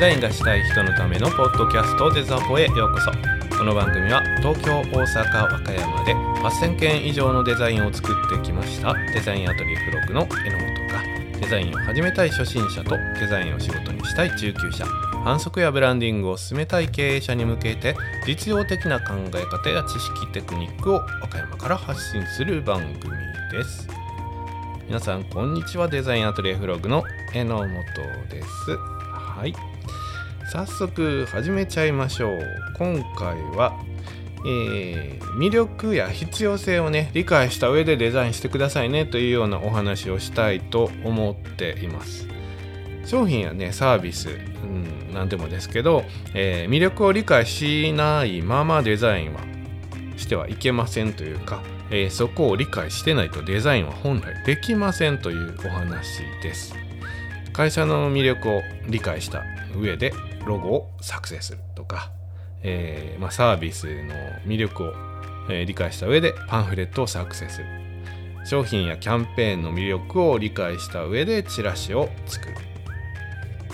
ザインがしたい人のためのポッドキャストデザポへようこそこの番組は東京大阪和歌山で8000件以上のデザインを作ってきましたデザインアトリエフログの榎本がデザインを始めたい初心者とデザインを仕事にしたい中級者反則やブランディングを進めたい経営者に向けて実用的な考え方や知識テクニックを和歌山から発信する番組です。皆さんこんにちは。デザインアトリエフログの榎本です。はい。早速始めちゃいましょう。今回は、えー、魅力や必要性をね理解した上でデザインしてくださいねというようなお話をしたいと思っています。商品やねサービス、うん、何でもですけど、えー、魅力を理解しないままデザインはしてはいけませんというか、えー、そこを理解してないとデザインは本来できませんというお話です。会社の魅力を理解した上でロゴを作成するとか、えー、まあ、サービスの魅力を、えー、理解した上でパンフレットを作成する。商品やキャンペーンの魅力を理解した上でチラシを作る。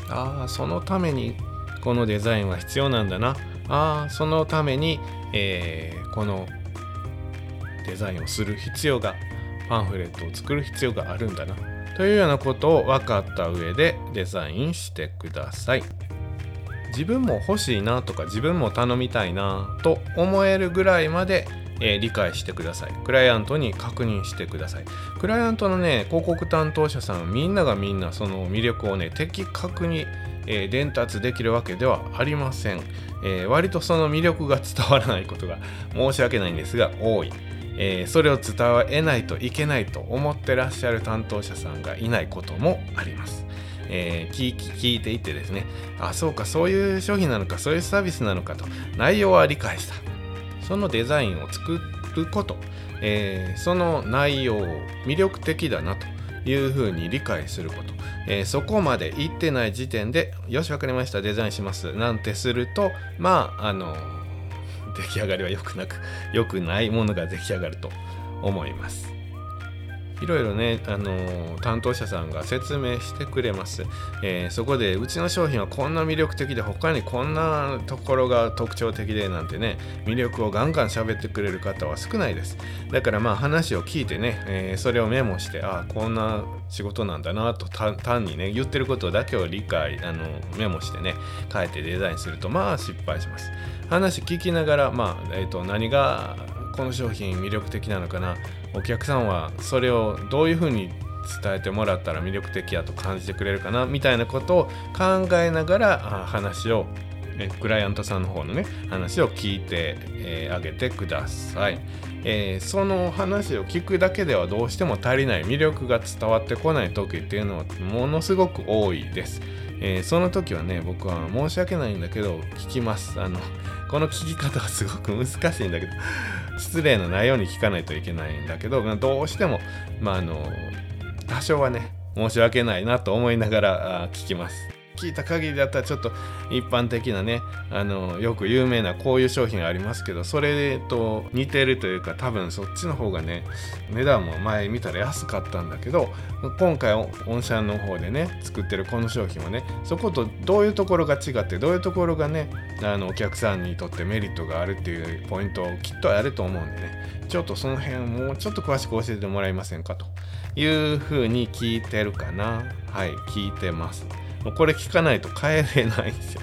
ああそのためにこのデザインは必要なんだな。ああそのために、えー、このデザインをする必要がパンフレットを作る必要があるんだな。というようなことを分かった上でデザインしてください。自分も欲しいなとか自分も頼みたいなと思えるぐらいまで、えー、理解してください。クライアントに確認してください。クライアントのね、広告担当者さんみんながみんなその魅力をね、的確に、えー、伝達できるわけではありません、えー、割とその魅力が伝わらないことが 申し訳ないんですが多い。え、それを伝えないといけないと思ってらっしゃる担当者さんがいないこともあります。えー、聞聞いていってですね。あそうかそういう商品なのかそういうサービスなのかと内容は理解した。そのデザインを作ること、えー、その内容を魅力的だなというふうに理解すること、えー、そこまでいってない時点でよし分かりましたデザインしますなんてするとまああの出来上がりは良くなく良くないものが出来上がると思います。いろいろね、あの、担当者さんが説明してくれます、えー、そこでうちの商品はこんな魅力的で他にこんなところが特徴的でなんてね魅力をガンガン喋ってくれる方は少ないです。だからまあ話を聞いてね、えー、それをメモしてああこんな仕事なんだなと単にね言ってることだけを理解あのメモしてね変えてデザインするとまあ失敗します。話聞きながらまあ、えーと何がこの商品魅力的なのかな？お客さんはそれをどういうふうに伝えてもらったら魅力的やと感じてくれるかな？みたいなことを考えながら話をクライアントさんの方のね話を聞いてあ、げてください、えー、その話を聞くだけではどうしても足りない魅力が伝わってこない時っていうのはものすごく多いです、えー、その時はね僕は申し訳ないんだけど聞きます。あのこの聞き方はすごく難しいんだけど失礼のないように聞かないといけないんだけどどうしてもまああの多少はね申し訳ないなと思いながら聞きます。聞いた限りだったらちょっと一般的なねあのよく有名なこういう商品がありますけどそれと似てるというか多分そっちの方がね値段も前見たら安かったんだけど今回御社の方でね作ってるこの商品はねそことどういうところが違ってどういうところがねあのお客さんにとってメリットがあるっていうポイントをきっとあると思うんでねちょっとその辺もうちょっと詳しく教えてもらえませんかというふうに聞いてるかなはい聞いてます。もうこれ聞かないと帰れないんですよ。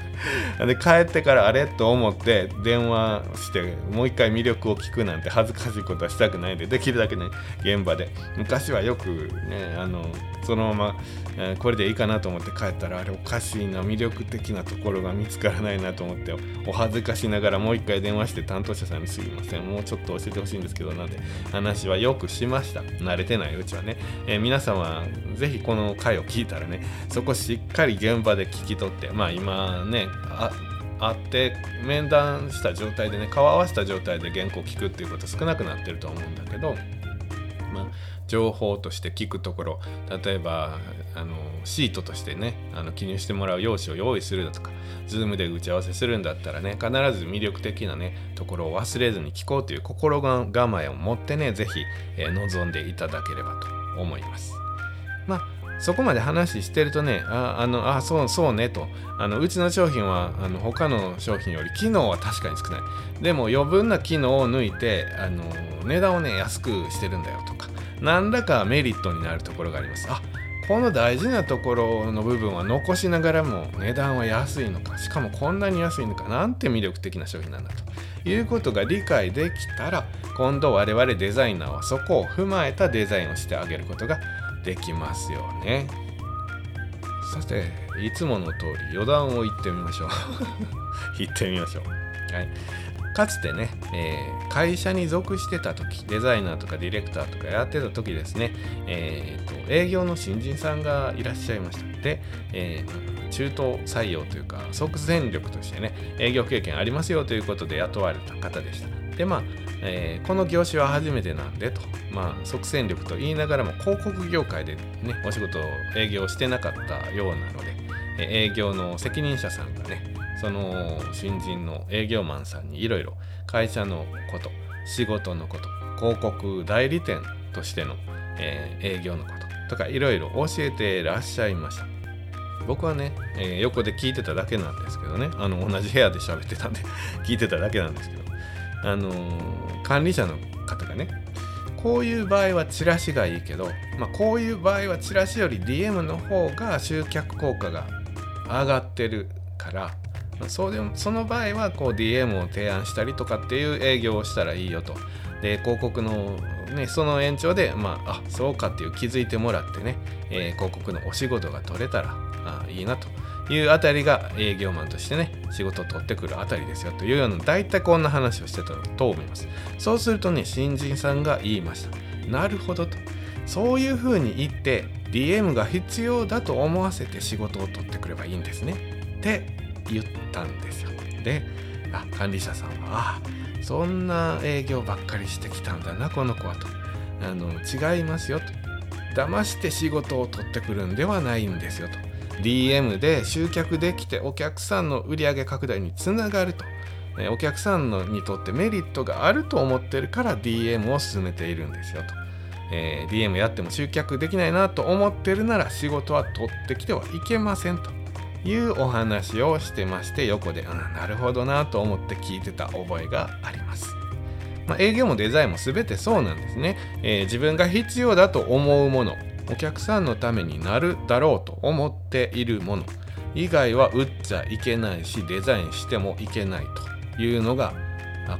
で帰ってからあれと思って電話してもう一回魅力を聞くなんて恥ずかしいことはしたくないんでできるだけね現場で。昔はよくねあのそのまま、えー、これでいいかなと思って帰ったらあれおかしいな魅力的なところが見つからないなと思ってお恥ずかしながらもう一回電話して担当者さんにすいませんもうちょっと教えてほしいんですけどなんて話はよくしました。慣れてないうちはね、えー、皆様ぜひこの回を聞いたらねそこしっかり現場で聞き取ってまあ今ねあ会って面談した状態でね顔合わせた状態で原稿を聞くっていうこと少なくなってると思うんだけどまあ情報として聞くところ例えばあのシートとしてねあの記入してもらう用紙を用意するだとか Zoom で打ち合わせするんだったらね必ず魅力的なねところを忘れずに聞こうという心構えを持ってね是非、えー、望んでいただければと思います。まあそこまで話してるとねああのあそうそうねと。あのうちの商品はあの他の商品より機能は確かに少ない。でも余分な機能を抜いてあの値段をね安くしてるんだよとか。何らかメリットになるところがあります。あこの大事なところの部分は残しながらも値段は安いのかしかもこんなに安いのかなんて魅力的な商品なんだと。いうことが理解できたら今度我々デザイナーはそこを踏まえたデザインをしてあげることができますよね。さていつもの通り余談を言ってみましょう。言ってみましょう。はい。かつてね、えー、会社に属してた時デザイナーとかディレクターとかやってた時ですね、えーと、営業の新人さんがいらっしゃいました。で、えー、中途採用というか即戦力としてね営業経験ありますよということで雇われた方でした。でまあ、えー、この業種は初めてなんでと。まあ即戦力と言いながらも広告業界でねお仕事を営業してなかったようなので営業の責任者さんがねその新人の営業マンさんにいろいろ会社のこと仕事のこと広告代理店としての、えー、営業のこととかいろいろ教えてらっしゃいました。僕はね、えー、横で聞いてただけなんですけどね。あの同じ部屋で喋ってたんで聞いてただけなんですけど。あの、管理者の方がねこういう場合はチラシがいいけど、まあ、こういう場合はチラシより DM の方が集客効果が上がってるからそうでもその場合はこう DM を提案したりとかっていう営業をしたらいいよと。で広告の、ね、その延長で、まあ、あそうかっていう気づいてもらってね、えー、広告のお仕事が取れたらあいいなというあたりが営業マンとしてね仕事を取ってくるあたりですよというような大体こんな話をしてたと思います。そうするとね新人さんが言いました。なるほどと。そういうふうに言って DM が必要だと思わせて仕事を取ってくればいいんですね。って言ったんですよ。であ管理者さんはあそんな営業ばっかりしてきたんだなこの子はと。あの違いますよと。騙して仕事を取ってくるんではないんですよと。DM で集客できてお客さんの売上拡大につながると。えお客さんのにとってメリットがあると思ってるから DM を進めているんですよと、えー、DM やっても集客できないなと思ってるなら仕事は取ってきてはいけませんというお話をしてまして横で、うん、なるほどなと思って聞いてた覚えがあります。まあ、営業もデザインも全てそうなんですね、えー、自分が必要だと思うものお客さんのためになるだろうと思っているもの。以外は売っちゃいけないしデザインしてもいけないというのが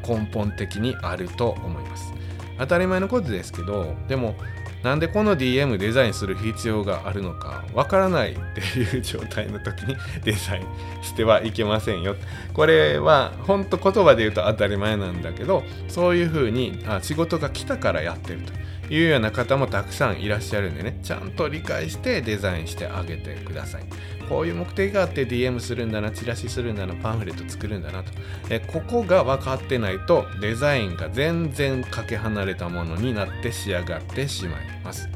根本的にあると思います。当たり前のことですけどでもなんでこの DM デザインする必要があるのかわからないっていう状態の時にデザインしてはいけませんよ。これは本当言葉で言うと当たり前なんだけどそういうふうにあ仕事が来たからやってると。いうような方もたくさんいらっしゃるんでね。ちゃんと理解してデザインしてあげてください。こういう目的があって DM するんだなチラシするんだなパンフレット作るんだなと。えここが分かってないとデザインが全然かけ離れたものになって仕上がってしまいます。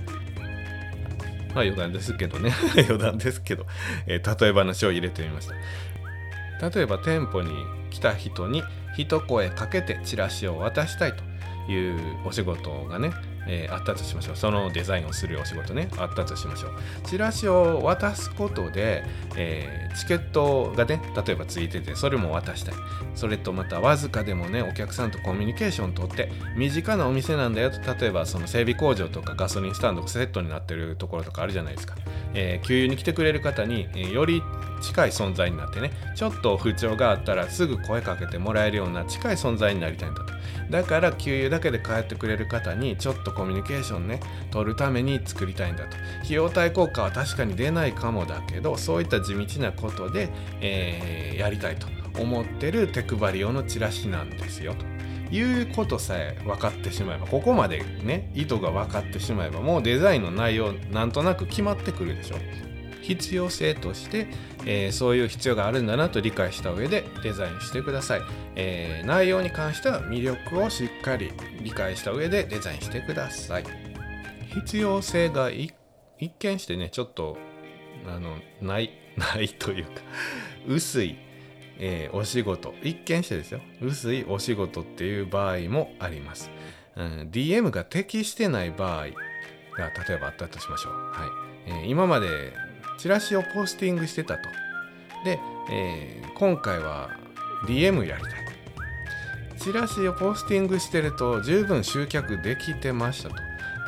まあ余談ですけどね。余談ですけど、えー、例え話を入れてみました。例えば店舗に来た人に一声かけてチラシを渡したいと。いうお仕事がねえー、あったとしましょう。そのデザインをするお仕事ねあったとしましょう。チラシを渡すことで、えー、チケットがね例えばついててそれも渡したい。それとまたわずかでもねお客さんとコミュニケーション取って身近なお店なんだよと例えばその整備工場とかガソリンスタンドがセットになってるところとかあるじゃないですか、えー、給油に来てくれる方に、えより近い存在になってねちょっと不調があったらすぐ声かけてもらえるような近い存在になりたいんだと。だから給油だけで帰ってくれる方にちょっとコミュニケーションね取るために作りたいんだと。費用対効果は確かに出ないかもだけどそういった地道なことで、えー、やりたいと思ってる手配り用のチラシなんですよと。いうことさえ分かってしまえばここまでね意図が分かってしまえばもうデザインの内容なんとなく決まってくるでしょ。必要性として、えー、そういう必要があるんだなと理解した上でデザインしてください、えー、内容に関しては魅力をしっかり理解した上でデザインしてください。必要性が一見してねちょっとあのない ないというか 薄い、えー、お仕事。一見してですよ。薄いお仕事っていう場合もあります、うん、DM が適してない場合が例えばあったとしましょう。はい。えー、今までチラシをポスティングしてたと。で、えー、今回は DM やりたい。チラシをポスティングしてると十分集客できてましたと。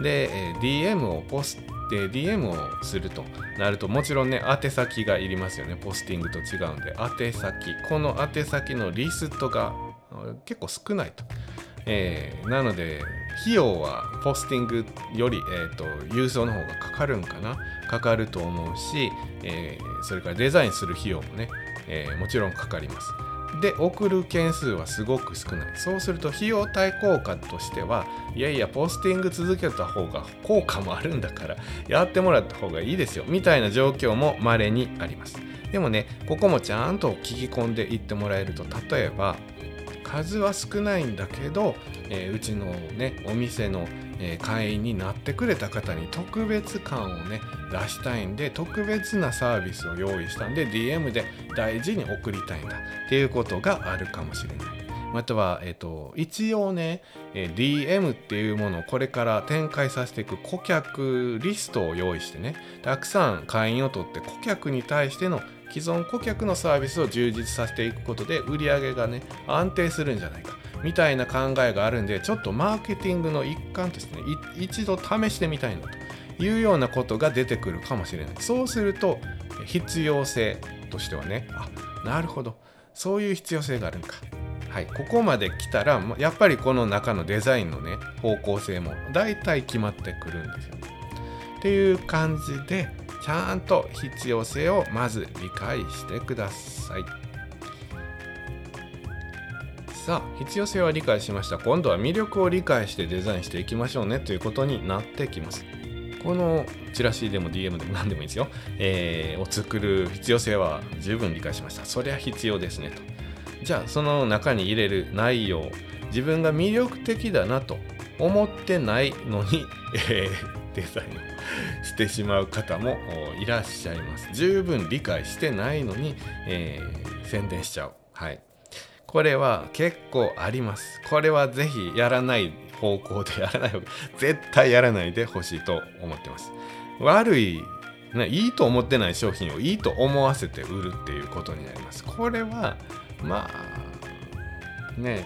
で、えー、DM をポスで DM をするとなるともちろんね宛先がいりますよねポスティングと違うんで宛先この宛先のリストが結構少ないと、えー、なので費用はポスティングより、えーと、郵送の方がかかるんかな？かかると思うし、えー、それからデザインする費用もね、えー、もちろんかかります。で送る件数はすごく少ない。そうすると費用対効果としてはいやいやポスティング続けた方が効果もあるんだからやってもらった方がいいですよ。みたいな状況も稀にあります。でもねここもちゃんと聞き込んでいってもらえると例えば数は少ないんだけど、えー、うちのねお店の、えー、会員になってくれた方に特別感をね出したいんで特別なサービスを用意したんで DM で大事に送りたいんだっていうことがあるかもしれない。または、えっ、と、一応ね、え DM っていうものをこれから展開させていく顧客リストを用意してね、たくさん会員を取って顧客に対しての既存顧客のサービスを充実させていくことで売り上げがね安定するんじゃないか。みたいな考えがあるんでちょっとマーケティングの一環としてね一度試してみたいなというようなことが出てくるかもしれない。そうすると必要性としてはねあなるほど。そういう必要性があるんか。はい、ここまで来たらやっぱりこの中のデザインのね方向性も大体決まってくるんですよ。っていう感じでちゃんと必要性をまず理解してください。さあ必要性は理解しました。今度は魅力を理解してデザインしていきましょうねということになってきます。このチラシでも DM でも何でもいいですよ、えー、を作る必要性は十分理解しました。そりゃ必要ですねと。じゃあその中に入れる内容自分が魅力的だなと思ってないのに、えー、デザインしてしまう方もいらっしゃいます。十分理解してないのに、えー、宣伝しちゃう。はい。これは結構あります。これはぜひやらない方向でやらない方、絶対やらないでほしいと思ってます。悪い、ね、いいと思ってない商品をいいと思わせて売るっていうことになります。これは、まあ、ね、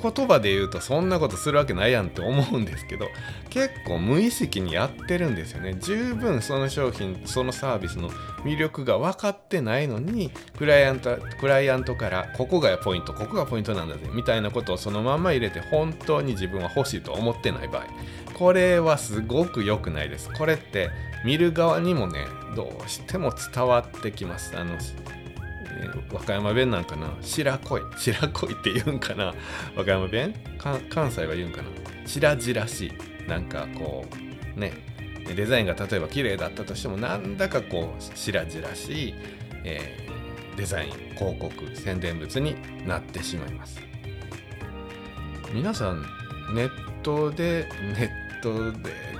言葉で言うとそんなことするわけないやんって思うんですけど結構無意識にやってるんですよね。十分その商品そのサービスの魅力が分かってないのにクライアントクライアントからここがポイントここがポイントなんだぜみたいなことをそのまま入れて本当に自分は欲しいと思ってない場合。これはすごく良くないです。これって見る側にもねどうしても伝わってきます。あの和歌山弁なんかな？白恋白恋って言うんかな？和歌山弁？関西は言うんかな？白々しい。なんかこうね。デザインが例えば綺麗だったとしてもなんだかこう白々しい、えー、デザイン広告宣伝物になってしまいます。皆さんネットでネットでっ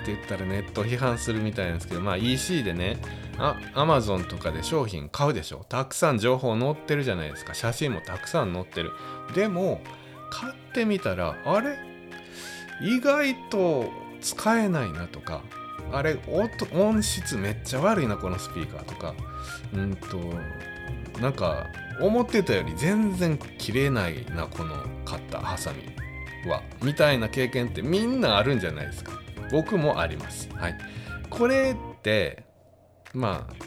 て言ったらネット批判するみたいなんですけどまあ EC でねあアマゾンとかで商品買うでしょ？たくさん情報載ってるじゃないですか。写真もたくさん載ってる。でも買ってみたらあれ？意外と使えないなとかあれ音質めっちゃ悪いなこのスピーカーとか。うんとなんか思ってたより全然切れないなこの買ったハサミは。みたいな経験ってみんなあるんじゃないですか。僕もあります。はい。これってまあ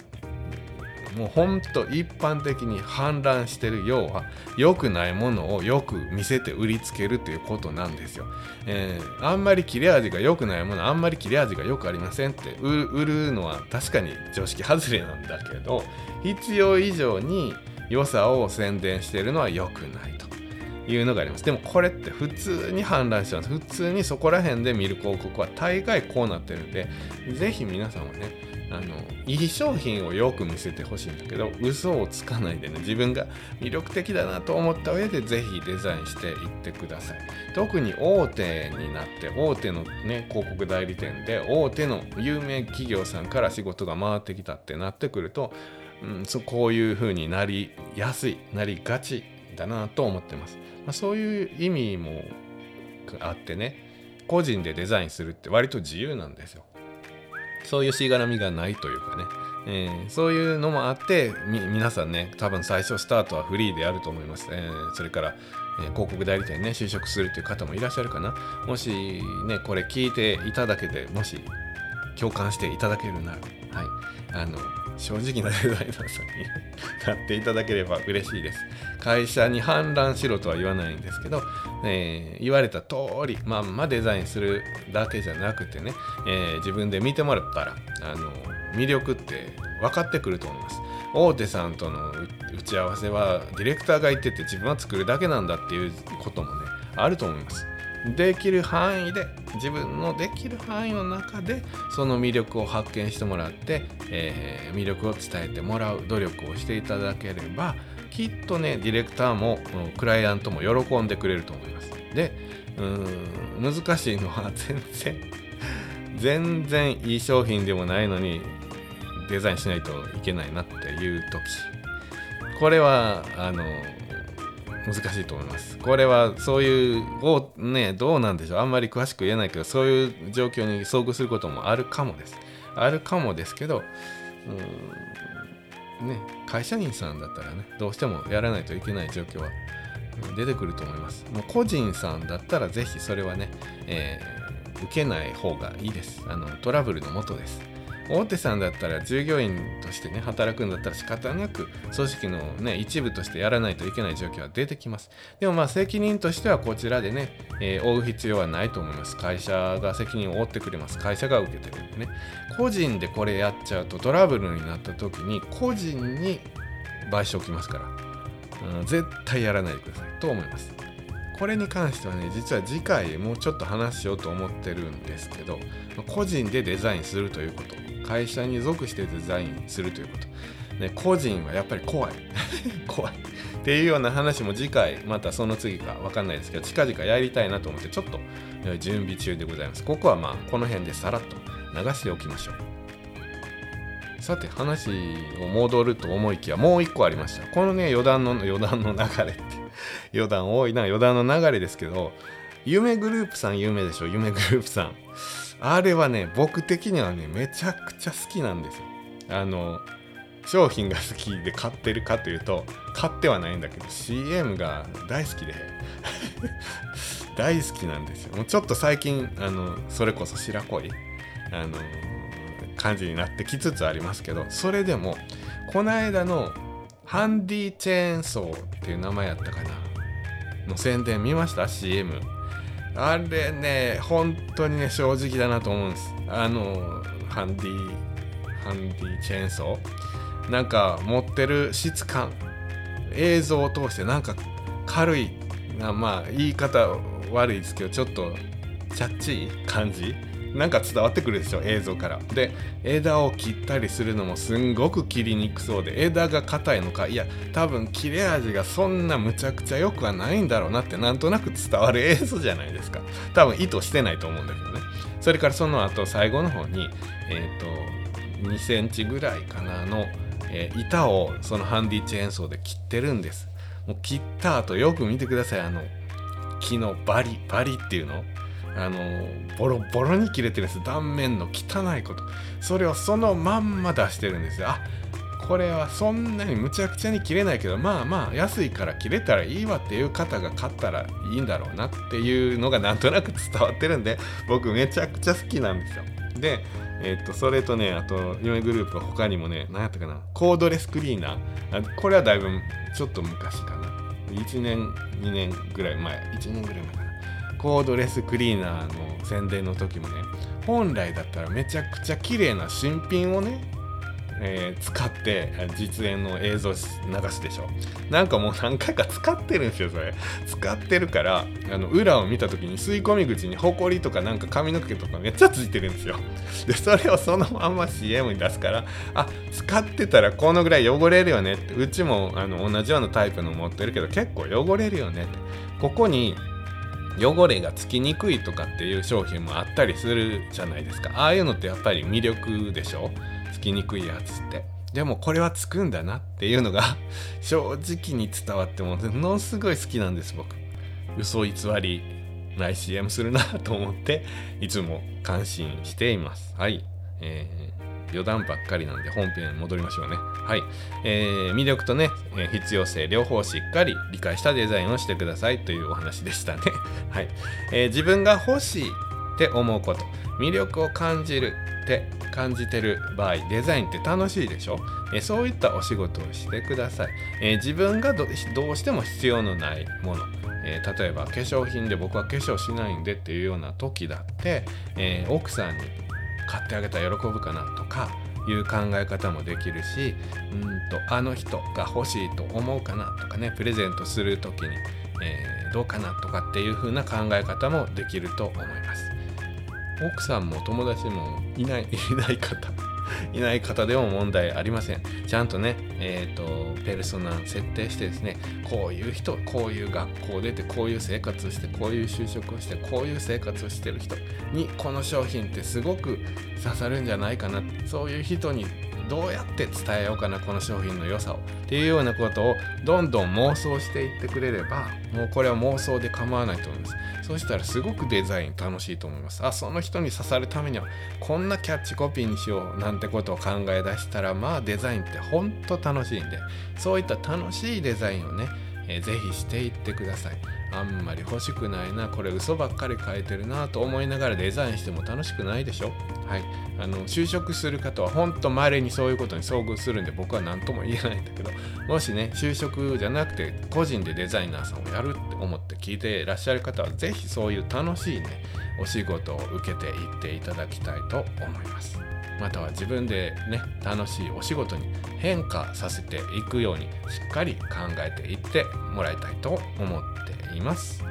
もうほんと一般的に氾濫してる要は良くないものをよく見せて売りつけるということなんですよ。えー、あんまり切れ味が良くないものあんまり切れ味が良くありませんって売るのは確かに常識外れなんだけど必要以上に良さを宣伝してるのは良くないと。いうのがあります。でもこれって普通に氾濫してます。普通にそこら辺で見る広告は大概こうなってるんで、ぜひ皆さんはね、あのいい商品をよく見せてほしいんだけど嘘をつかないでね自分が魅力的だなと思った上でぜひデザインしていってください。特に大手になって大手のね広告代理店で大手の有名企業さんから仕事が回ってきたってなってくると、うん、そこういう風になりやすいなりがちだなと思ってます、まあ、そういう意味もあってね個人でデザインするって割と自由なんですよ。そういうしがらみがないというかね、えー、そういうのもあって皆さんね多分最初スタートはフリーであると思います、えー、それから、えー、広告代理店ね就職するという方もいらっしゃるかな。もしねこれ聞いていただけてもし共感していただけるならはい。あの正直なデザイナーさんに なっていただければ嬉しいです。会社に反乱しろとは言わないんですけど、えー、言われた通りまんまデザインするだけじゃなくてね、えー、自分で見てもらったらあの魅力って分かってくると思います。大手さんとの打ち合わせはディレクターが言ってて自分は作るだけなんだっていうこともねあると思います。できる範囲で自分のできる範囲の中でその魅力を発見してもらって、えー、魅力を伝えてもらう努力をしていただければきっとねディレクターもクライアントも喜んでくれると思います。でうん難しいのは全然 全然いい商品でもないのにデザインしないといけないなっていう時。これはあの難しいと思います。これはそういうねどうなんでしょうあんまり詳しく言えないけどそういう状況に遭遇することもあるかもです。あるかもですけどうんね会社員さんだったらねどうしてもやらないといけない状況は出てくると思います。もう個人さんだったら是非それはね、えー、受けない方がいいです。あのトラブルのもとです。大手さんだったら従業員としてね働くんだったら仕方なく組織のね一部としてやらないといけない状況は出てきます。でもまあ責任としてはこちらでね、えー、負う必要はないと思います。会社が責任を負ってくれます。会社が受けてるんでね。個人でこれやっちゃうとトラブルになった時に個人に賠償きますから、うん、絶対やらないでください。と思います。これに関してはね実は次回もうちょっと話しようと思ってるんですけど個人でデザインするということ。会社に属してデザインするということ。ね、個人はやっぱり怖い。怖い。っていうような話も次回、またその次かわかんないですけど、近々やりたいなと思って、ちょっと準備中でございます。ここはまあ、この辺でさらっと流しておきましょう。さて、話を戻ると思いきや、もう一個ありました。このね、余談の、余談の流れって、余談多いな、余談の流れですけど、夢グループさん有名でしょ、夢グループさん。あれはね僕的にはねめちゃくちゃ好きなんですよ。あの商品が好きで買ってるかというと買ってはないんだけど CM が大好きで 大好きなんですよ。もうちょっと最近あのそれこそ白濃いあの感じになってきつつありますけどそれでもこの間のハンディチェーンソーっていう名前やったかなの宣伝見ました？CM あれね本当にね正直だなと思うんです。あのハンディハンディチェーンソー。なんか持ってる質感。映像を通してなんか軽いなまあ言い方悪いですけどちょっとチャッチい感じ。なんか伝わってくるでしょ映像から。で枝を切ったりするのもすんごく切りにくそうで枝が硬いのか。いや多分切れ味がそんなむちゃくちゃ良くはないんだろうなってなんとなく伝わる映像じゃないですか。多分意図してないと思うんだけどね。それからその後最後の方にえっ、ー、と2センチぐらいかなの、えー、板をそのハンディチェーンソーで切ってるんです。もう切った後よく見てください。あの木のバリバリっていうの。あのボロボロに切れてるんです断面の汚いこと。それをそのまんま出してるんですよ。あこれはそんなにむちゃくちゃに切れないけどまあまあ安いから切れたらいいわっていう方が買ったらいいんだろうなっていうのがなんとなく伝わってるんで僕めちゃくちゃ好きなんですよ。でえっとそれとねあと夢グループは他にもね何やったかなコードレスクリーナー。これはだいぶちょっと昔かな。1年2年ぐらい前。1年ぐらい前コードレスクリーナーの宣伝の時もね本来だったらめちゃくちゃ綺麗な新品をね、えー、使って実演の映像流すでしょ。なんかもう何回か使ってるんですよそれ。使ってるからあの裏を見た時に吸い込み口にホコリとかなんか髪の毛とかめっちゃついてるんですよ。でそれをそのまま CM に出すからあ使ってたらこのぐらい汚れるよねってうちもあの同じようなタイプの持ってるけど結構汚れるよねって。ここに汚れがつきにくいとかっていう商品もあったりするじゃないですか。ああいうのってやっぱり魅力でしょ？つきにくいやつって。でもこれはつくんだなっていうのが 正直に伝わってもものすごい好きなんです僕。嘘偽りない CM するなと思っていつも感心しています。はい、えー、余談ばっかりなんで本編に戻りましょうね。はい。えー、魅力とね、えー、必要性両方しっかり理解したデザインをしてくださいというお話でしたね。はい。えー、自分が欲しいって思うこと、魅力を感じるって感じてる場合、デザインって楽しいでしょ、え、そういったお仕事をしてください。え、自分がどうしても必要のないもの、え、例えば化粧品で僕は化粧しないんでっていうような時だって、え、奥さんに買ってあげたら喜ぶかなとかいう考え方もできるしうんとあの人が欲しいと思うかなとかねプレゼントする時に、えー、どうかなとかっていう風な考え方もできると思います。奥さんも友達もいない いない方。いない方でも問題ありません。ちゃんとね、えっ、ー、と、ペルソナ設定してですね、こういう人、こういう学校出て、こういう生活をして、こういう就職をして、こういう生活をしてる人に、この商品ってすごく刺さるんじゃないかな。そういう人にどうやって伝えようかなこの商品の良さをっていうようなことをどんどん妄想していってくれればもうこれは妄想で構わないと思います。そうしたらすごくデザイン楽しいと思います。あその人に刺さるためにはこんなキャッチコピーにしようなんてことを考え出したらまあデザインってほんと楽しいんでそういった楽しいデザインをね、えー、ぜひしていってください。あんまり欲しくないな。これ嘘ばっかり書いてるなと思いながらデザインしても楽しくないでしょ？はい。あの就職する方はほんと稀にそういうことに遭遇するんで僕は何とも言えないんだけどもしね就職じゃなくて個人でデザイナーさんをやるって思って聞いていらっしゃる方は是非そういう楽しいねお仕事を受けていっていただきたいと思います。または自分でね楽しいお仕事に変化させていくようにしっかり考えていってもらいたいと思っています。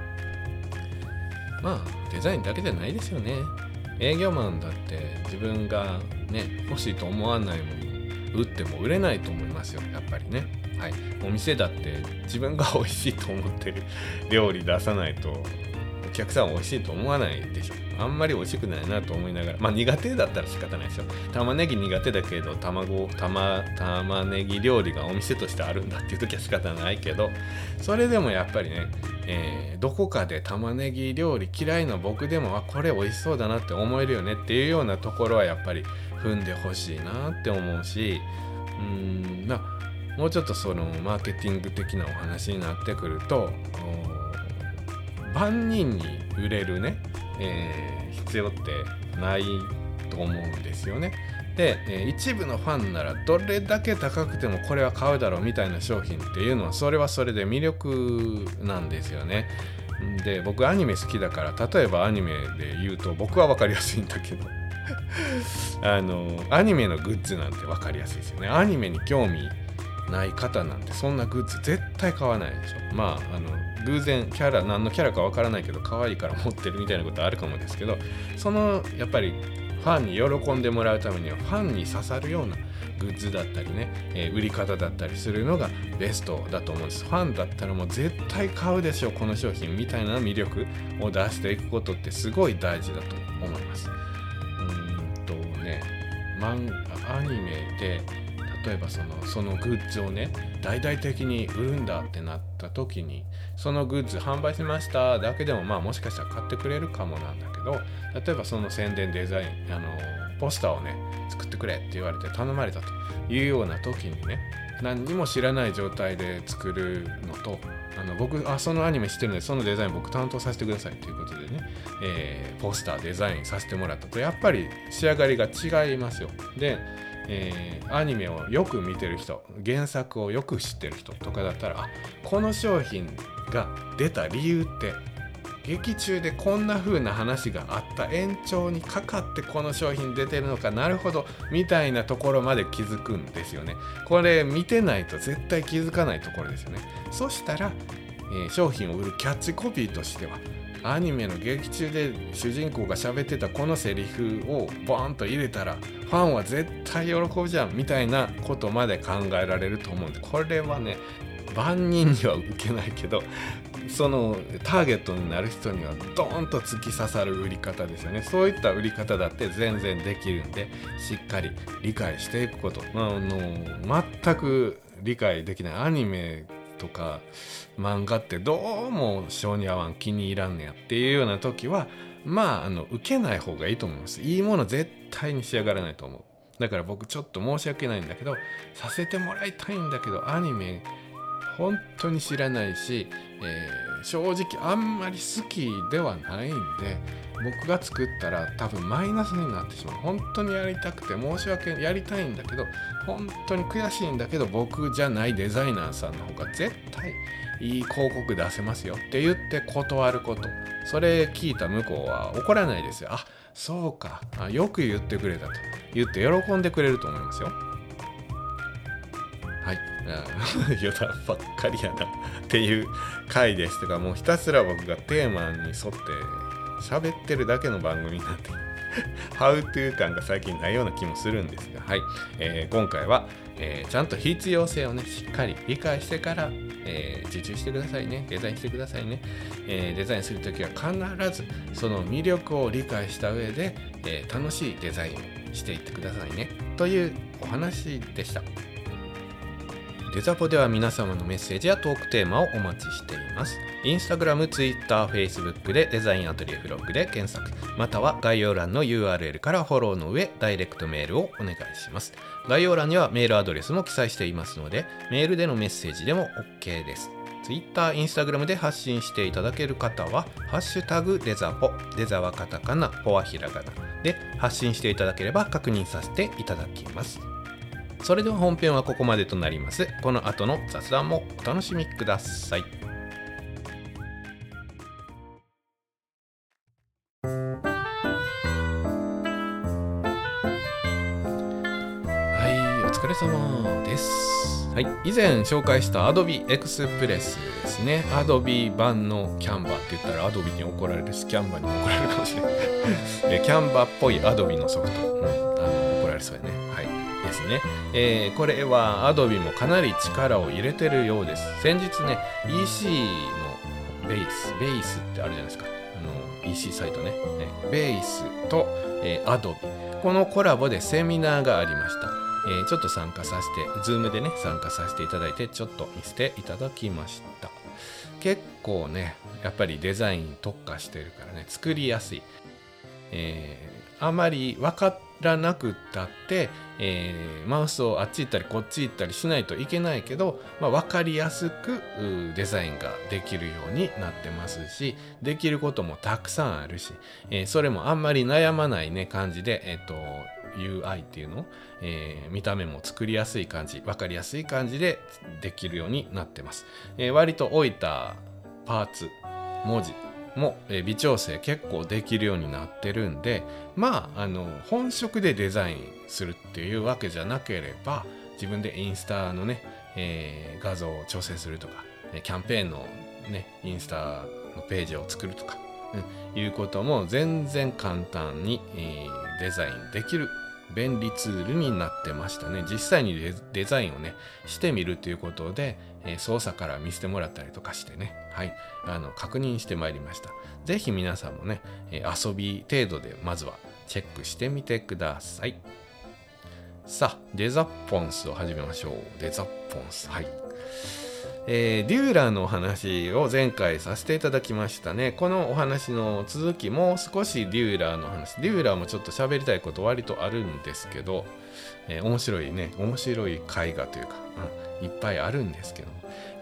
まあデザインだけじゃないですよね。営業マンだって自分がね欲しいと思わないもの売っても売れないと思いますよ。やっぱりね。はい。お店だって自分が美味しいと思ってる料理出さないと客さん美味しいと思わないでしょ。あんまり美味しくないなと思いながら。まあ苦手だったら仕方ないですよ玉ねぎ苦手だけど卵玉玉ねぎ料理がお店としてあるんだっていう時は仕方ないけど。それでもやっぱりね、えー、どこかで玉ねぎ料理嫌いな僕でもあこれ美味しそうだなって思えるよねっていうようなところはやっぱり踏んでほしいなって思うし。うんまあもうちょっとそのマーケティング的なお話になってくると万人に売れるね、えー、必要ってないと思うんですよね。で、えー、一部のファンならどれだけ高くてもこれは買うだろうみたいな商品っていうのはそれはそれで魅力なんですよね。で僕アニメ好きだから例えばアニメで言うと僕は分かりやすいんだけど あのアニメのグッズなんて分かりやすいですよねアニメに興味ない方なんてそんなグッズ絶対買わないでしょまああの偶然キャラ何のキャラかわからないけど可愛いから持ってるみたいなことあるかもですけどそのやっぱりファンに喜んでもらうためにはファンに刺さるようなグッズだったりね、えー、売り方だったりするのがベストだと思うんです。ファンだったらもう絶対買うでしょこの商品みたいな魅力を出していくことってすごい大事だと思います。うんとね漫アニメで例えばそのそのグッズをね大々的に売るんだってなった時にそのグッズ販売しました。だけでもまあもしかしたら買ってくれるかもなんだけど例えばその宣伝デザインあのポスターをね作ってくれって言われて頼まれたというような時にね何にも知らない状態で作るのとあの僕あそのアニメ知ってるのでそのデザイン僕担当させてくださいということでね、えー、ポスターデザインさせてもらったとやっぱり仕上がりが違いますよ。でえー、アニメをよく見てる人原作をよく知ってる人とかだったらあこの商品が出た理由って劇中でこんな風な話があった。延長にかかってこの商品出てるのか。なるほど。みたいなところまで気づくんですよね。これ見てないと絶対気づかないところですよね。そしたら、えー、商品を売るキャッチコピーとしてはアニメの劇中で主人公が喋ってたこのセリフをボーンと入れたらファンは絶対喜ぶじゃんみたいなことまで考えられると思うんでこれはね万人には受けないけどそのターゲットになる人にはドーンと突き刺さる売り方ですよね。そういった売り方だって全然できるんでしっかり理解していくこと。あの全く理解できない。アニメとか漫画ってどうも性に合わん気に入らんねやっていうような時はまああの受けない方がいいと思います。いいもの絶対に仕上がらないと思う。だから僕ちょっと申し訳ないんだけどさせてもらいたいんだけどアニメ本当に知らないし、えー、正直あんまり好きではないんで僕が作ったら多分マイナスになってしまう。本当にやりたくて申し訳やりたいんだけど本当に悔しいんだけど僕じゃないデザイナーさんの方が絶対いい広告出せますよって言って断ること。それ聞いた向こうは怒らないですよ。あそうか。あよく言ってくれたと。言って喜んでくれると思いますよ。はい。余談ばっかりやな。っていう回です。とかもうひたすら僕がテーマに沿って喋ってるだけの番組なって How to 感が最近ないような気もするんですが、はい、えー、今回は、えー、ちゃんと必要性をね、しっかり理解してから、えー、受注してくださいね、デザインしてくださいね、えデザインするときは必ずその魅力を理解した上で、え楽しいデザインをしていってくださいね、というお話でした。デザポでは皆様のメッセージやトークテーマをお待ちしています。インスタグラム、ツイッター、フェイスブックでデザインアトリエフロックで検索、または概要欄の URL からフォローの上、ダイレクトメールをお願いします。概要欄にはメールアドレスも記載していますので、メールでのメッセージでも OK です。ツイッター、インスタグラムで発信していただける方は、ハッシュタグデザポ、デザはカタカナ、ポはひらがなで発信していただければ確認させていただきます。それでは本編はここまでとなります。この後の雑談もお楽しみください。はい、お疲れ様です。はい、以前紹介した Adobe Express ですね。Adobe 版のキャンバーって言ったら Adobe に怒られるし、キャンバーに怒られるかもしれない。キャンバーっぽい Adobe のソフト、うん、あの怒られそうやね。はいですね、えー、これは Adobe もかなり力を入れてるようです。先日ね EC のベースベースってあるじゃないですか。あの EC サイトね。ベースと、えー、Adobe このコラボでセミナーがありました。えー、ちょっと参加させて、ズームでね、参加させていただいて、ちょっと見せていただきました。結構ね、やっぱりデザイン特化してるからね、作りやすい。えー、あまり分かっらなくったって、えー、マウスをあっち行ったりこっち行ったりしないといけないけど、まあ、分かりやすくデザインができるようになってますしできることもたくさんあるし、えー、それもあんまり悩まないね感じで、えっ、ー、と UI っていうの、えー、見た目も作りやすい感じ分かりやすい感じでできるようになってます、えー、割と置いたパーツ文字も、微調整結構できるようになってるんでまああの本職でデザインするっていうわけじゃなければ自分でインスタのね、えー、画像を調整するとかキャンペーンのねインスタのページを作るとか、うん、いうことも全然簡単に、えー、デザインできる便利ツールになってましたね。実際にデザインをねしてみるということで、えー、操作から見せてもらったりとかしてね。はい。あの確認してまいりました。是非皆さんもね、えー、遊び程度でまずはチェックしてみてください。さあデザッポンスを始めましょう。デザッポンス。はい。えー、デューラーのお話を前回させていただきましたね。このお話の続き、も少しデューラーの話。デューラーもちょっと喋りたいこと割とあるんですけど、えー、面白いね、面白い絵画というか、うん、いっぱいあるんですけど、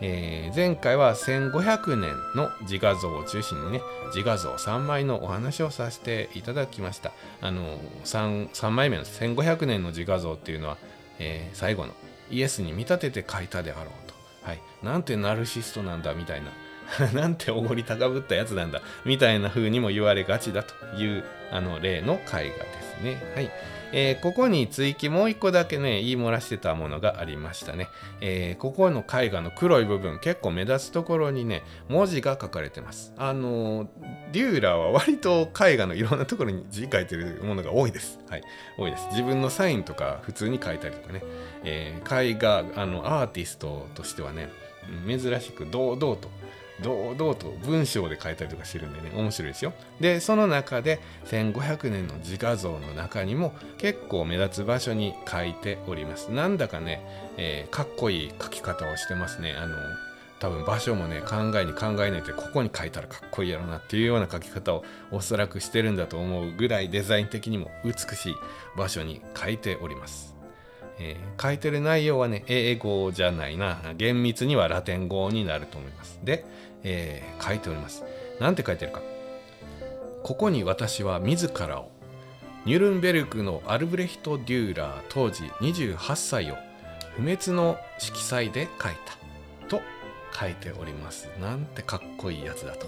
えー、前回は1500年の自画像を中心にね、自画像3枚のお話をさせていただきました。あの 3, 3枚目の1500年の自画像っていうのは、え、最後のイエスに見立てて描いたであろうはい、なんてナルシストなんだみたいな なんておごり高ぶったやつなんだみたいな風にも言われがちだというあの例の絵画ですね。はい。えー、ここに追記もう一個だけね、言い漏らしてたものがありましたね。えー、ここの絵画の黒い部分、結構目立つところにね、文字が書かれてます。あのデューラーは割と絵画のいろんなところに字書いてるものが多いです。はい。多いです。自分のサインとか普通に書いたりとかね、えー、絵画、あの、アーティストとしてはね、珍しく堂々と堂々と文章で書いたりとかしてるんでね面白いですよ。でその中で1500年の自画像の中にも結構目立つ場所に書いております。なんだかね、えー、かっこいい書き方をしてますね。あの多分場所もね考えに考え抜いてここに書いたらかっこいいやろなっていうような書き方をおそらくしてるんだと思うぐらいデザイン的にも美しい場所に書いております。えー、書いてる内容はね英語じゃないな厳密にはラテン語になると思います。で、えー、書いております。なんて書いてるか。ここに私は自らをニュルンベルクのアルブレヒト・デューラー当時28歳を不滅の色彩で書いたと書いております。なんてかっこいいやつだと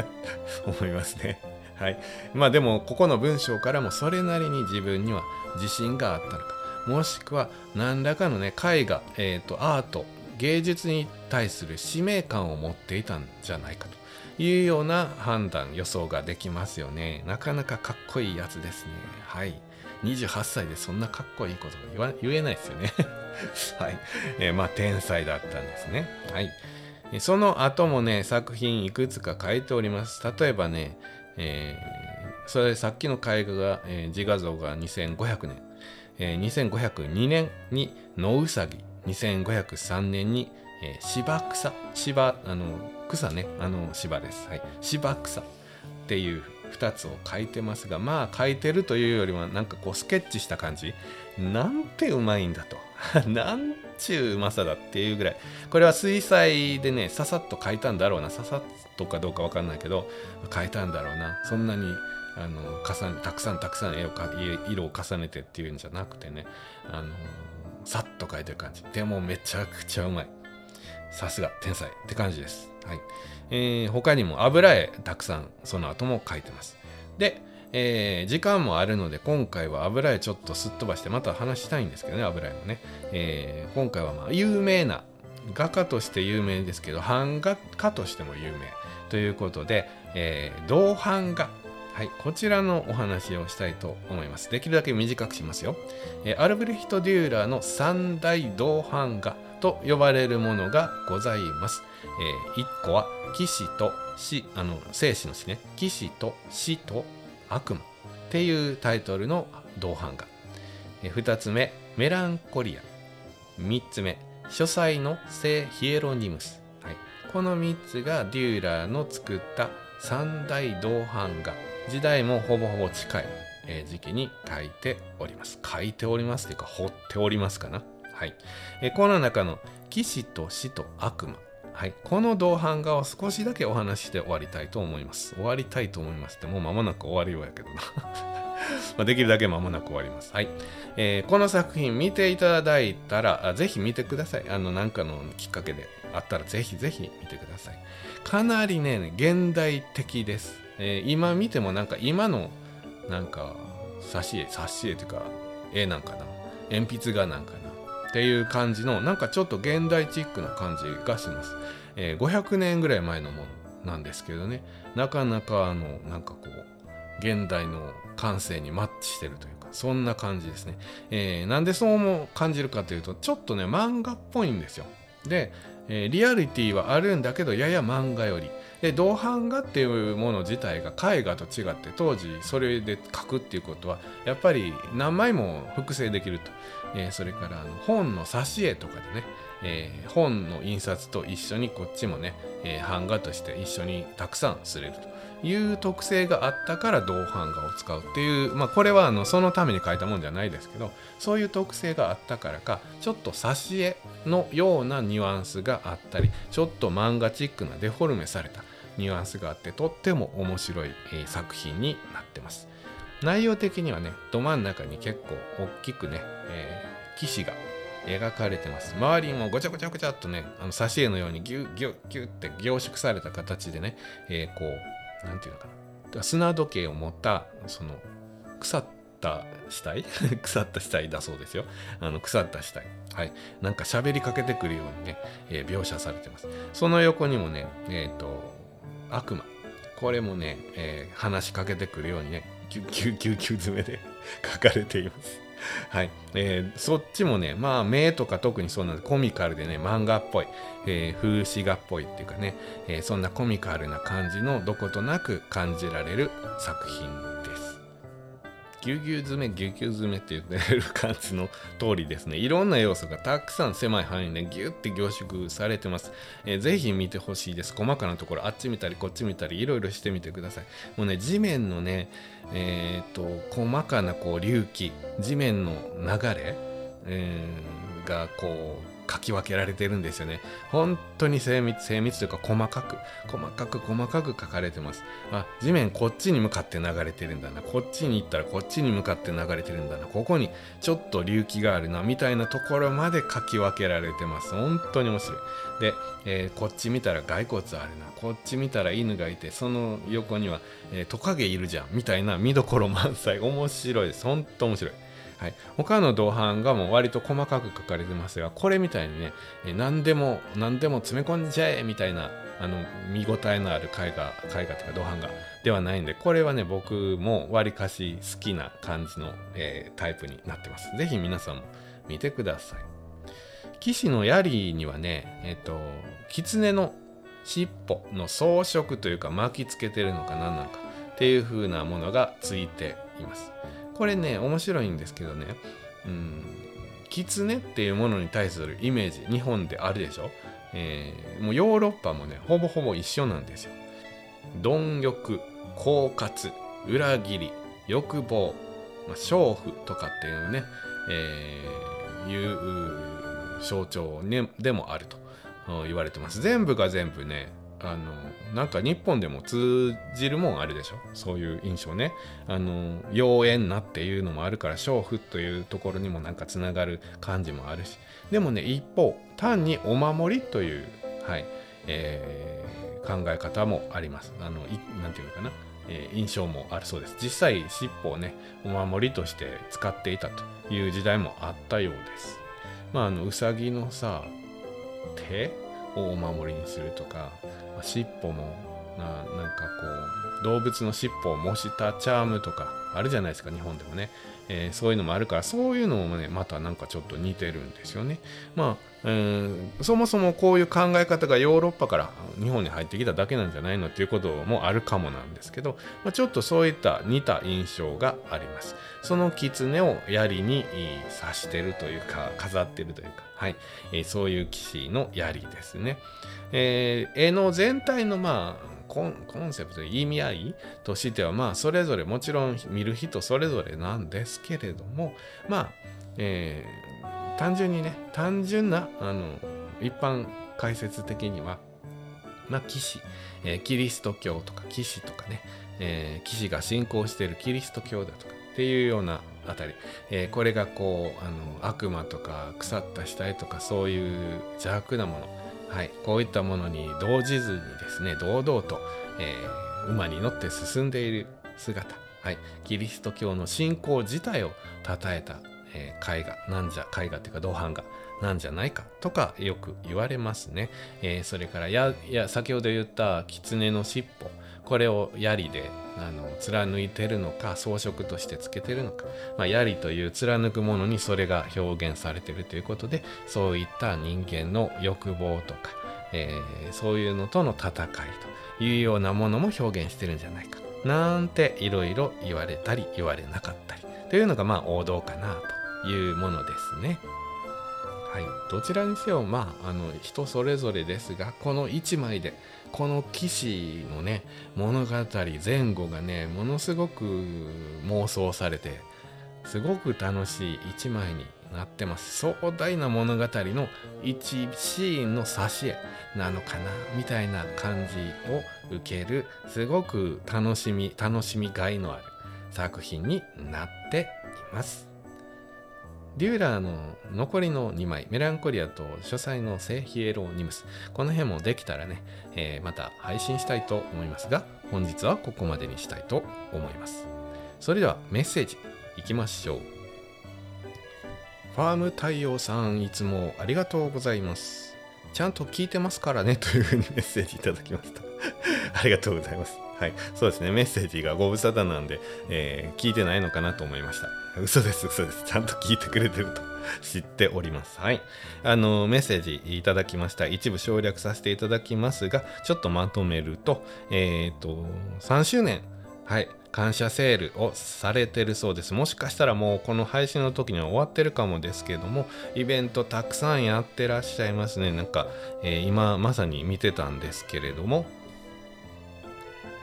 思いますね。はい。まあでもここの文章からもそれなりに自分には自信があったのかもしくは何らかのね絵画、えーと、アート芸術に対する使命感を持っていたんじゃないかというような判断予想ができますよね。なかなかかっこいいやつですね。はい。28歳でそんなかっこいいことが言えないですよね。はい、えー、まあ天才だったんですね。はい。その後もね作品いくつか書いております。例えばね、えー、それさっきの絵画が、えー、自画像が2500年。えー、2502年に野うさぎ2503年に、えー、芝草。芝あの草ね。あの芝です、はい、芝草。っていう2つを書いてますがまあ書いてるというよりはなんかこうスケッチした感じ。なんてうまいんだと。なんちゅううまさだっていうぐらい。これは水彩でねささっと書いたんだろうな。ささっとかどうかわかんないけど書いたんだろうな。そんなにあの重ねたくさんたくさん絵をか色を重ねてっていうんじゃなくてねあのさっと描いてる感じ。でもめちゃくちゃうまい。さすが天才。って感じです、はい。えー、他にも油絵たくさんその後も描いてます。で、えー、時間もあるので今回は油絵ちょっとすっ飛ばしてまた話したいんですけどね油絵もね、えー、今回はまあ有名な画家として有名ですけど版画家としても有名。ということで、えー、銅版画。はい、こちらのお話をしたいと思います。できるだけ短くしますよ。えアルブレヒト・デューラーの三大銅版画と呼ばれるものがございます。えー、1個は騎士と死、あの、生死の死ね。騎士と死と悪魔っていうタイトルの銅版画。えー、2つ目、メランコリア。3つ目、書斎の聖ヒエロニムス。はい、この3つがデューラーの作った三大銅版画時代もほぼほぼ近い、え時期に書いております。書いておりますというか、彫っておりますかな。はい。えこの中の騎士と死と悪魔。はい。この銅版画を少しだけお話しして終わりたいと思います。終わりたいと思いますって、もう間もなく終わるようやけどな まできるだけ間もなく終わります。はい。えー、この作品見ていただいたら、ぜひ見てください。あの、なんかのきっかけであったら、ぜひぜひ見てください。かなりね、現代的です。えー、今見てもなんか今のなんか挿絵挿絵というか絵なんかな。鉛筆画なんかなっていう感じのなんかちょっと現代チックな感じがします、えー、500年ぐらい前のものなんですけどね。なかなかあのなんかこう現代の感性にマッチしてるというかそんな感じですね、えー、なんでそうも感じるかというとちょっとね漫画っぽいんですよ。で、えー、リアリティはあるんだけどやや漫画より。で銅版画っていうもの自体が絵画と違って当時それで描くっていうことはやっぱり何枚も複製できると、えー、それからあの本の挿絵とかでね、えー、本の印刷と一緒にこっちもね、え、版画として一緒にたくさんすれると。いう特性があったから銅版画を使うっていうまあこれはあのそのために書いたもんじゃないですけどそういう特性があったからかちょっと挿絵のようなニュアンスがあったりちょっと漫画チックなデフォルメされたニュアンスがあってとっても面白い、え、作品になってます。内容的にはね、ど真ん中に結構大きくね、えー、騎士が描かれてます。周りもごちゃごちゃごちゃっとね、あの挿絵のようにギュッギュッギュッって凝縮された形でね、えー、こう、なんていうのかな。砂時計を持った、その、腐った死体？腐った死体だそうですよ。あの、腐った死体。はい。なんか喋りかけてくるようにね、えー、描写されてます。その横にもね、えっ、ー、と、悪魔これもね、えー、話しかけてくるようにねキュッキュッキュキュ詰めで 書かれています はい、えー、そっちもねまあ目とか特にそうなんでコミカルでね漫画っぽい、えー、風刺画っぽいっていうかね、えー、そんなコミカルな感じのどことなく感じられる作品。ぎゅうぎゅう詰めぎゅうぎゅう詰めって言ってる感じの通りですね。いろんな要素がたくさん狭い範囲でギュッて凝縮されてます、えー、ぜひ見てほしいです。細かなところあっち見たりこっち見たりいろいろしてみてください。もうね地面のねえっ、と細かなこう隆起地面の流れ、えー、がこう書き分けられてるんですよね。本当に精密、精密というか細かく、細かく細かく書かれてます。あ、地面こっちに向かって流れてるんだな。こっちに行ったらこっちに向かって流れてるんだな。ここにちょっと隆起があるな、みたいなところまで書き分けられてます。本当に面白い。で、えー、こっち見たら骸骨あるな。こっち見たら犬がいて、その横には、えー、トカゲいるじゃん。みたいな見どころ満載。面白いです。本当面白い。はい、他の同伴がもう割と細かく書かれてますがこれみたいにね、え何でも何でも詰め込んじゃえみたいなあの見応えのある絵画絵画というか同伴がではないんでこれはね僕もわりかし好きな感じの、えー、タイプになってます。是非皆さんも見てください。騎士の槍にはねえっ、ー、と狐の尻尾の装飾というか巻きつけてるのか何なのかっていう風なものがついています。これね面白いんですけどね。うん。狐っていうものに対するイメージ日本であるでしょ、えー、もうヨーロッパもねほぼほぼ一緒なんですよ。貪欲狡猾裏切り欲望、まあ、娼婦とかっていうね、えー、いう象徴、ね、でもあると言われてます。全部が全部ねあのなんか日本でも通じるもんあるでしょ？そういう印象ね。あの妖艶なっていうのもあるから娼婦というところにもなんかつながる感じもあるし。でもね一方単にお守りというはい、えー、考え方もあります。あのなんていうのかな？えー、印象もあるそうです。実際尻尾をねお守りとして使っていたという時代もあったようです。まああのうさぎのさ手をお守りにするとか尻尾もななんかこう動物の尻尾を模したチャームとかあるじゃないですか日本でもね、えー、そういうのもあるからそういうのもねまたなんかちょっと似てるんですよね。まあうん、そもそもこういう考え方がヨーロッパから日本に入ってきただけなんじゃないのっていうこともあるかもなんですけど、まあ、ちょっとそういった似た印象があります。その狐を槍に刺してるというか飾ってるというか、はい。えー、そういう騎士の槍ですね、えー、絵の全体のまあコンセプト意味合い？としてはまあそれぞれもちろん見る人それぞれなんですけれどもまあ、えー、単純にね単純なあの一般解説的にはまあ騎士、えー、キリスト教とか騎士とかね、えー、騎士が信仰しているキリスト教だとかっていうようなあたり、えー、これがこうあの悪魔とか腐った死体とかそういう邪悪なもの。はい、こういったものに動じずにですね堂々と、えー、馬に乗って進んでいる姿、はい、キリスト教の信仰自体を称えた、えー、絵画なんじゃ絵画というか銅版画なんじゃないかとかよく言われますね、えー、それからやや先ほど言った狐の尻尾。これを槍であの貫いてるのか装飾としてつけてるのか、まあ、槍という貫くものにそれが表現されてるということでそういった人間の欲望とか、えー、そういうのとの戦いというようなものも表現してるんじゃないか。なんていろいろ言われたり言われなかったりというのがまあ王道かなというものですね。はい、どちらにせよまああの人それぞれですがこの1枚でこの騎士のね物語前後がねものすごく妄想されてすごく楽しい一枚になってます。壮大な物語の一シーンの挿絵なのかなみたいな感じを受けるすごく楽しみ楽しみがいのある作品になっています。デューラーの残りの2枚、メランコリアと書斎の聖ヒエロニムス。この辺もできたらね、えー、また配信したいと思いますが、本日はここまでにしたいと思います。それではメッセージいきましょう。ファーム太陽さん、いつもありがとうございます。ちゃんと聞いてますからねというふうにメッセージいただきました。ありがとうございます。はい。そうですね。メッセージがご無沙汰なんで、えー、聞いてないのかなと思いました。嘘です、嘘です。ちゃんと聞いてくれてると 知っております。はい。あの、メッセージいただきました。一部省略させていただきますが、ちょっとまとめると、えっ、ー、と、3周年、はい。感謝セールをされてるそうですもしかしたらもうこの配信の時には終わってるかもですけどもイベントたくさんやってらっしゃいますねなんか、えー、今まさに見てたんですけれども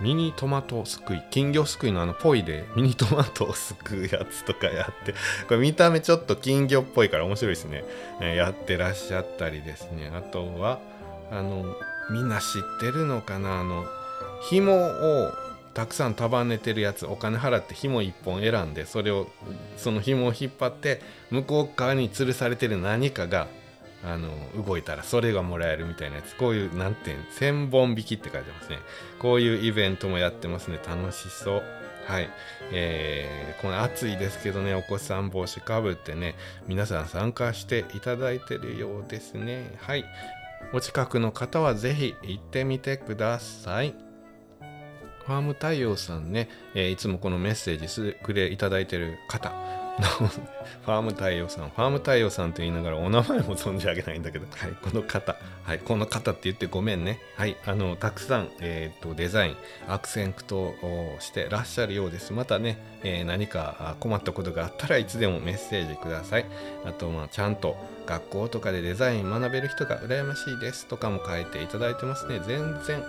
ミニトマトすくい金魚すくいのあのポイでミニトマトをすくうやつとかやって これ見た目ちょっと金魚っぽいから面白いですね、えー、やってらっしゃったりですね。あとはあのみんな知ってるのかな？あの紐をたくさん束ねてるやつお金払って紐1本選んでそれをその紐を引っ張って向こう側に吊るされてる何かがあの動いたらそれがもらえるみたいなやつ。こういう何ていう1000本引きって書いてますね。こういうイベントもやってますね。楽しそう。はい。えー、この暑いですけどね。お子さん帽子かぶってね。皆さん参加していただいてるようですね。はい。お近くの方は是非行ってみてください。ファーム太陽さんね、えー、いつもこのメッセージすくれいただいてる方。ファーム太陽さん、ファーム太陽さんと言いながらお名前も存じ上げないんだけど、はい、この方、はい、この方って言ってごめんね。はい、あの、たくさん、えっ、ー、と、デザイン、アクセントをしてらっしゃるようです。またね、えー、何か困ったことがあったらいつでもメッセージください。あと、まあ、ちゃんと学校とかでデザイン学べる人が羨ましいですとかも書いていただいてますね。全然、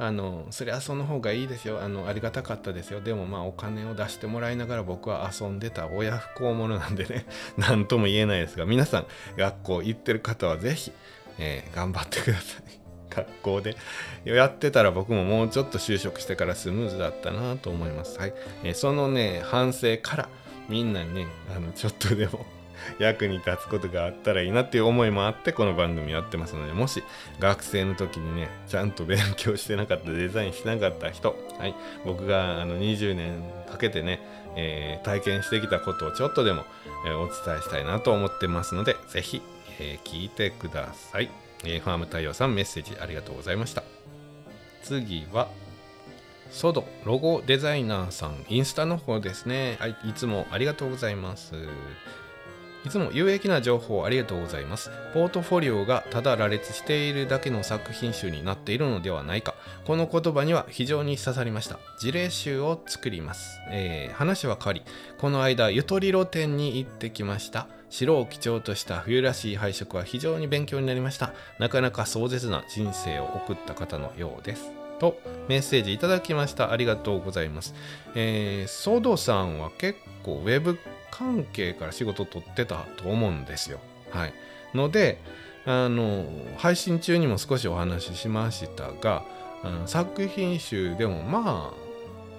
あのそれはその方がいいですよ。あのありがたかったですよ。でもまあお金を出してもらいながら僕は遊んでた親不孝者なんでね。何とも言えないですが皆さん学校行ってる方は是非、えー、頑張ってください。学校で。やってたら僕ももうちょっと就職してからスムーズだったなと思います、はい。え、そのね反省からみんなにねあのちょっとでも役に立つことがあったらいいなっていう思いもあってこの番組やってますのでもし学生の時にねちゃんと勉強してなかったデザインしなかった人、はい、僕があの20年かけてね、えー、体験してきたことをちょっとでも、えー、お伝えしたいなと思ってますので是非、えー、聞いてください、え、ファーム太陽さんメッセージありがとうございました。次はソドロゴデザイナーさんインスタの方ですね、はい、いつもありがとうございます。いつも有益な情報ありがとうございます。ポートフォリオがただ羅列しているだけの作品集になっているのではないか。この言葉には非常に刺さりました。事例集を作ります。えー、話は変わり、この間、ゆとり露店に行ってきました。白を基調とした冬らしい配色は非常に勉強になりました。なかなか壮絶な人生を送った方のようです。とメッセージいただきました。ありがとうございます。えー、ソドさんは結構ウェブ関係から仕事を取ってたと思うんですよ。はい、のであの配信中にも少しお話ししましたが、うん、作品集でもまあ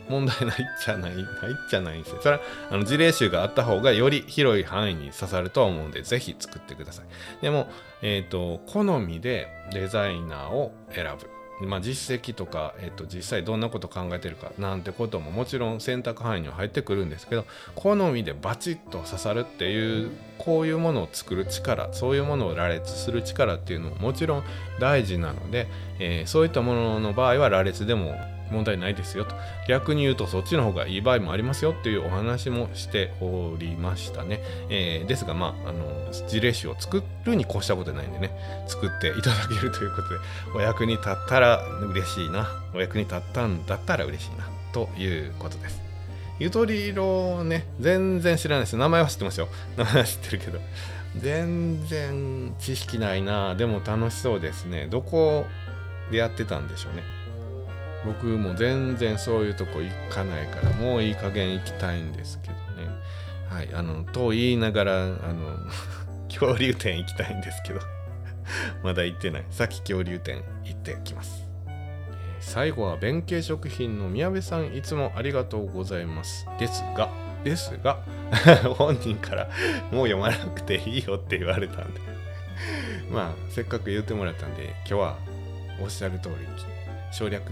問題ないっちゃないないっちゃないんですよ。それはあの事例集があった方がより広い範囲に刺さるとは思うんで、ぜひ作ってください。でも、えっ、ー、と、好みでデザイナーを選ぶ。まあ、実績とか、えっと、実際どんなこと考えてるかなんてことももちろん選択範囲には入ってくるんですけど好みでバチッと刺さるっていうこういうものを作る力そういうものを羅列する力っていうのももちろん大事なので、えー、そういったものの場合は羅列でも問題ないですよと。逆に言うとそっちの方がいい場合もありますよっていうお話もしておりましたね、えー、ですがまああの事例集を作るに越したことないんでね作っていただけるということでお役に立ったら嬉しいな。お役に立ったんだったら嬉しいなということです。ゆとり色ね全然知らないです。名前は知ってますよ。名前は知ってるけど。全然知識ないな。でも楽しそうですね。どこでやってたんでしょうね。僕も全然そういうとこ行かないからもういい加減行きたいんですけどね。はいあのと言いながらあの 恐竜店行きたいんですけど。まだ行ってない。さっき恐竜店行ってきます。最後は弁慶食品の宮部さんいつもありがとうございます。ですがですが 本人からもう読まなくていいよって言われたんで。まあせっかく言ってもらったんで今日はおっしゃる通り省略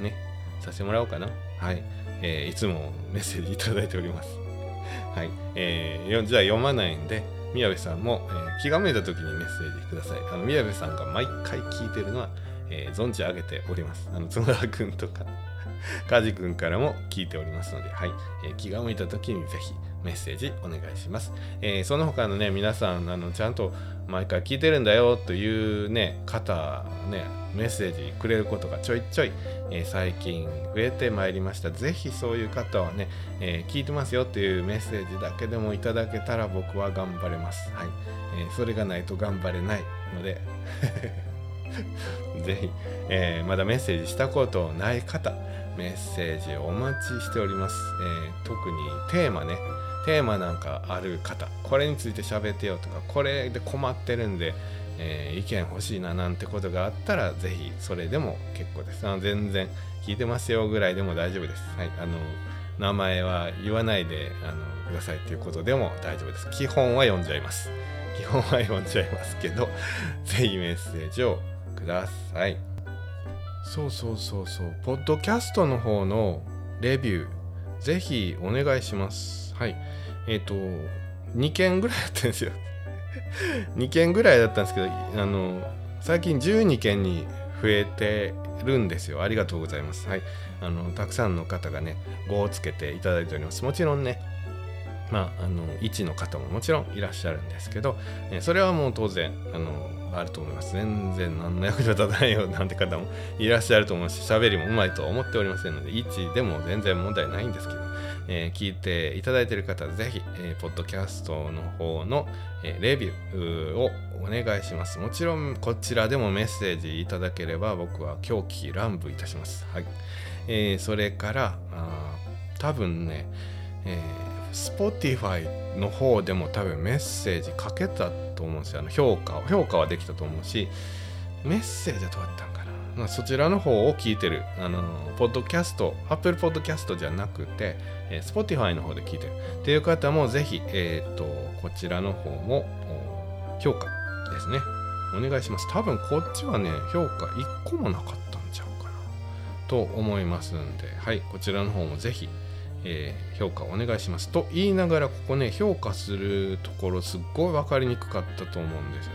ね、させてもらおうかな。はい。えー、いつもメッセージいただいております。はい。えー、じゃあ読まないんで、宮部さんも、えー、気が向いた時にメッセージください。あの、宮部さんが毎回聞いてるのは、えー、存じ上げております。あの、角田君とか カジ君からも聞いておりますので、はいえー、気が向いた時にぜひメッセージお願いします。えー、その他のね、皆さん、あのちゃんと毎回聞いてるんだよというね、方、ね、メッセージくれることがちょいちょい、えー、最近増えてまいりました。ぜひそういう方はね、えー、聞いてますよっていうメッセージだけでもいただけたら僕は頑張れます。はい。えー、それがないと頑張れないので ぜひ、え、まだメッセージしたことない方、メッセージをお待ちしております。え、特にテーマね、テーマなんかある方、これについて喋ってよとか、これで困ってるんで、えー、意見欲しいななんてことがあったら、ぜひそれでも結構です。あの全然聞いてますよぐらいでも大丈夫です。はい。あの、名前は言わないであのくださいっていうことでも大丈夫です。基本は読んじゃいます。基本は読んじゃいますけど、ぜひメッセージをください。そうそうそうそう。ポッドキャストの方のレビュー、ぜひお願いします。はい。えっ、ー、と、2件ぐらいだったんですよ。2件ぐらいだったんですけど、あの、最近12件に増えてるんですよ。ありがとうございます。はい。あの、たくさんの方がね、5をつけていただいております。もちろんね、まあ、あの1の方ももちろんいらっしゃるんですけど、それはもう当然あのあると思います。全然何の役に立たないよなんて方もいらっしゃると思うし喋りもうまいとは思っておりませんので1でも全然問題ないんですけど、えー、聞いていただいている方ぜひ、えー、ポッドキャストの方の、えー、レビューをお願いします。もちろんこちらでもメッセージいただければ僕は狂気乱舞いたします。はい、えー、それからあ多分ね、えー Spotify の方でも多分メッセージかけたと思うんですよ。あの評価を。評価はできたと思うし、メッセージはどうやったんかな。まあ、そちらの方を聞いてる、あの、ポッドキャスト、Apple Podcast じゃなくて、えー、Spotify の方で聞いてるっていう方もぜひ、えっ、ー、と、こちらの方も評価ですね。お願いします。多分こっちはね、評価1個もなかったんちゃうかなと思いますんで、はい、こちらの方もぜひえー、評価お願いしますと言いながらここね評価するところすっごい分かりにくかったと思うんですよ。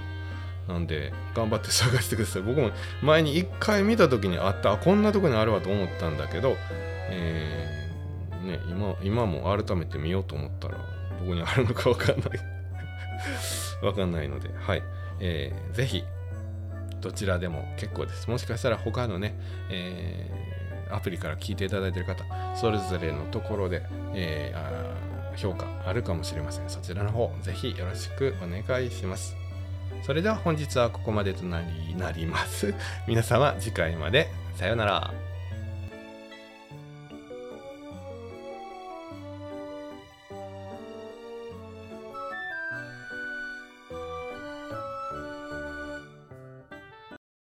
なんで頑張って探してください。僕も前に1回見た時にあったこんなとこにあるわと思ったんだけど、えー、ね、今今も改めて見ようと思ったらどこにあるのか分かんない。分かんないのではい、えー、ぜひどちらでも結構です。もしかしたら他のね、えーアプリから聞いていただいている方、それぞれのところで、えー、評価あるかもしれません。そちらの方、ぜひよろしくお願いします。それでは本日はここまでとなりなります。皆様次回までさようなら。